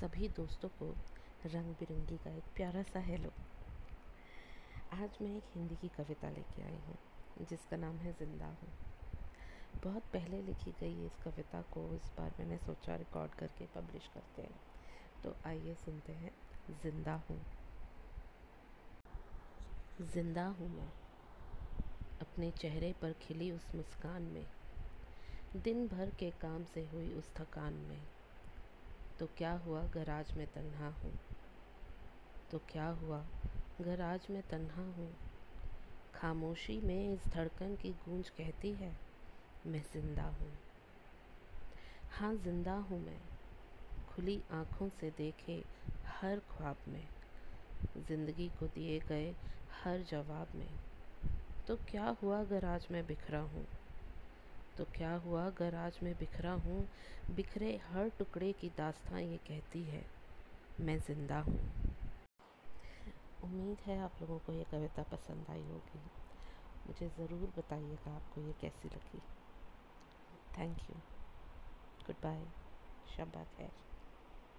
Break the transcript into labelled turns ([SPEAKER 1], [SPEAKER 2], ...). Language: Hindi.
[SPEAKER 1] सभी दोस्तों को रंग बिरंगी का एक प्यारा सा हेलो आज मैं एक हिंदी की कविता लेके आई हूँ, जिसका नाम है ज़िंदा हूँ। बहुत पहले लिखी गई इस कविता को इस बार मैंने सोचा रिकॉर्ड करके पब्लिश करते हैं। तो आइए सुनते हैं, ज़िंदा हूँ। ज़िंदा हूँ मैं, अपने चेहरे पर खिली उस मुस्कान में। दिन भर के काम से हुई उस थकान में तो क्या हुआ गराज में तन्हा हूँ? तो क्या हुआ गराज में तन्हा हूँ? खामोशी में इस धड़कन की गूंज कहती है, मैं ज़िंदा हूँ। हाँ ज़िंदा हूँ मैं। खुली आँखों से देखे हर ख्वाब में। ज़िंदगी को दिए गए हर जवाब में। तो क्या हुआ गराज में बिखरा हूँ? तो क्या हुआ? अगर आज मैं बिखरा हूँ, बिखरे हर टुकड़े की दास्तां ये कहती है, मैं ज़िंदा हूँ। उम्मीद है आप लोगों को ये कविता पसंद आई होगी। मुझे ज़रूर बताइएगा आपको ये कैसी लगी। थैंक यू गुड बाय शब्बा खैर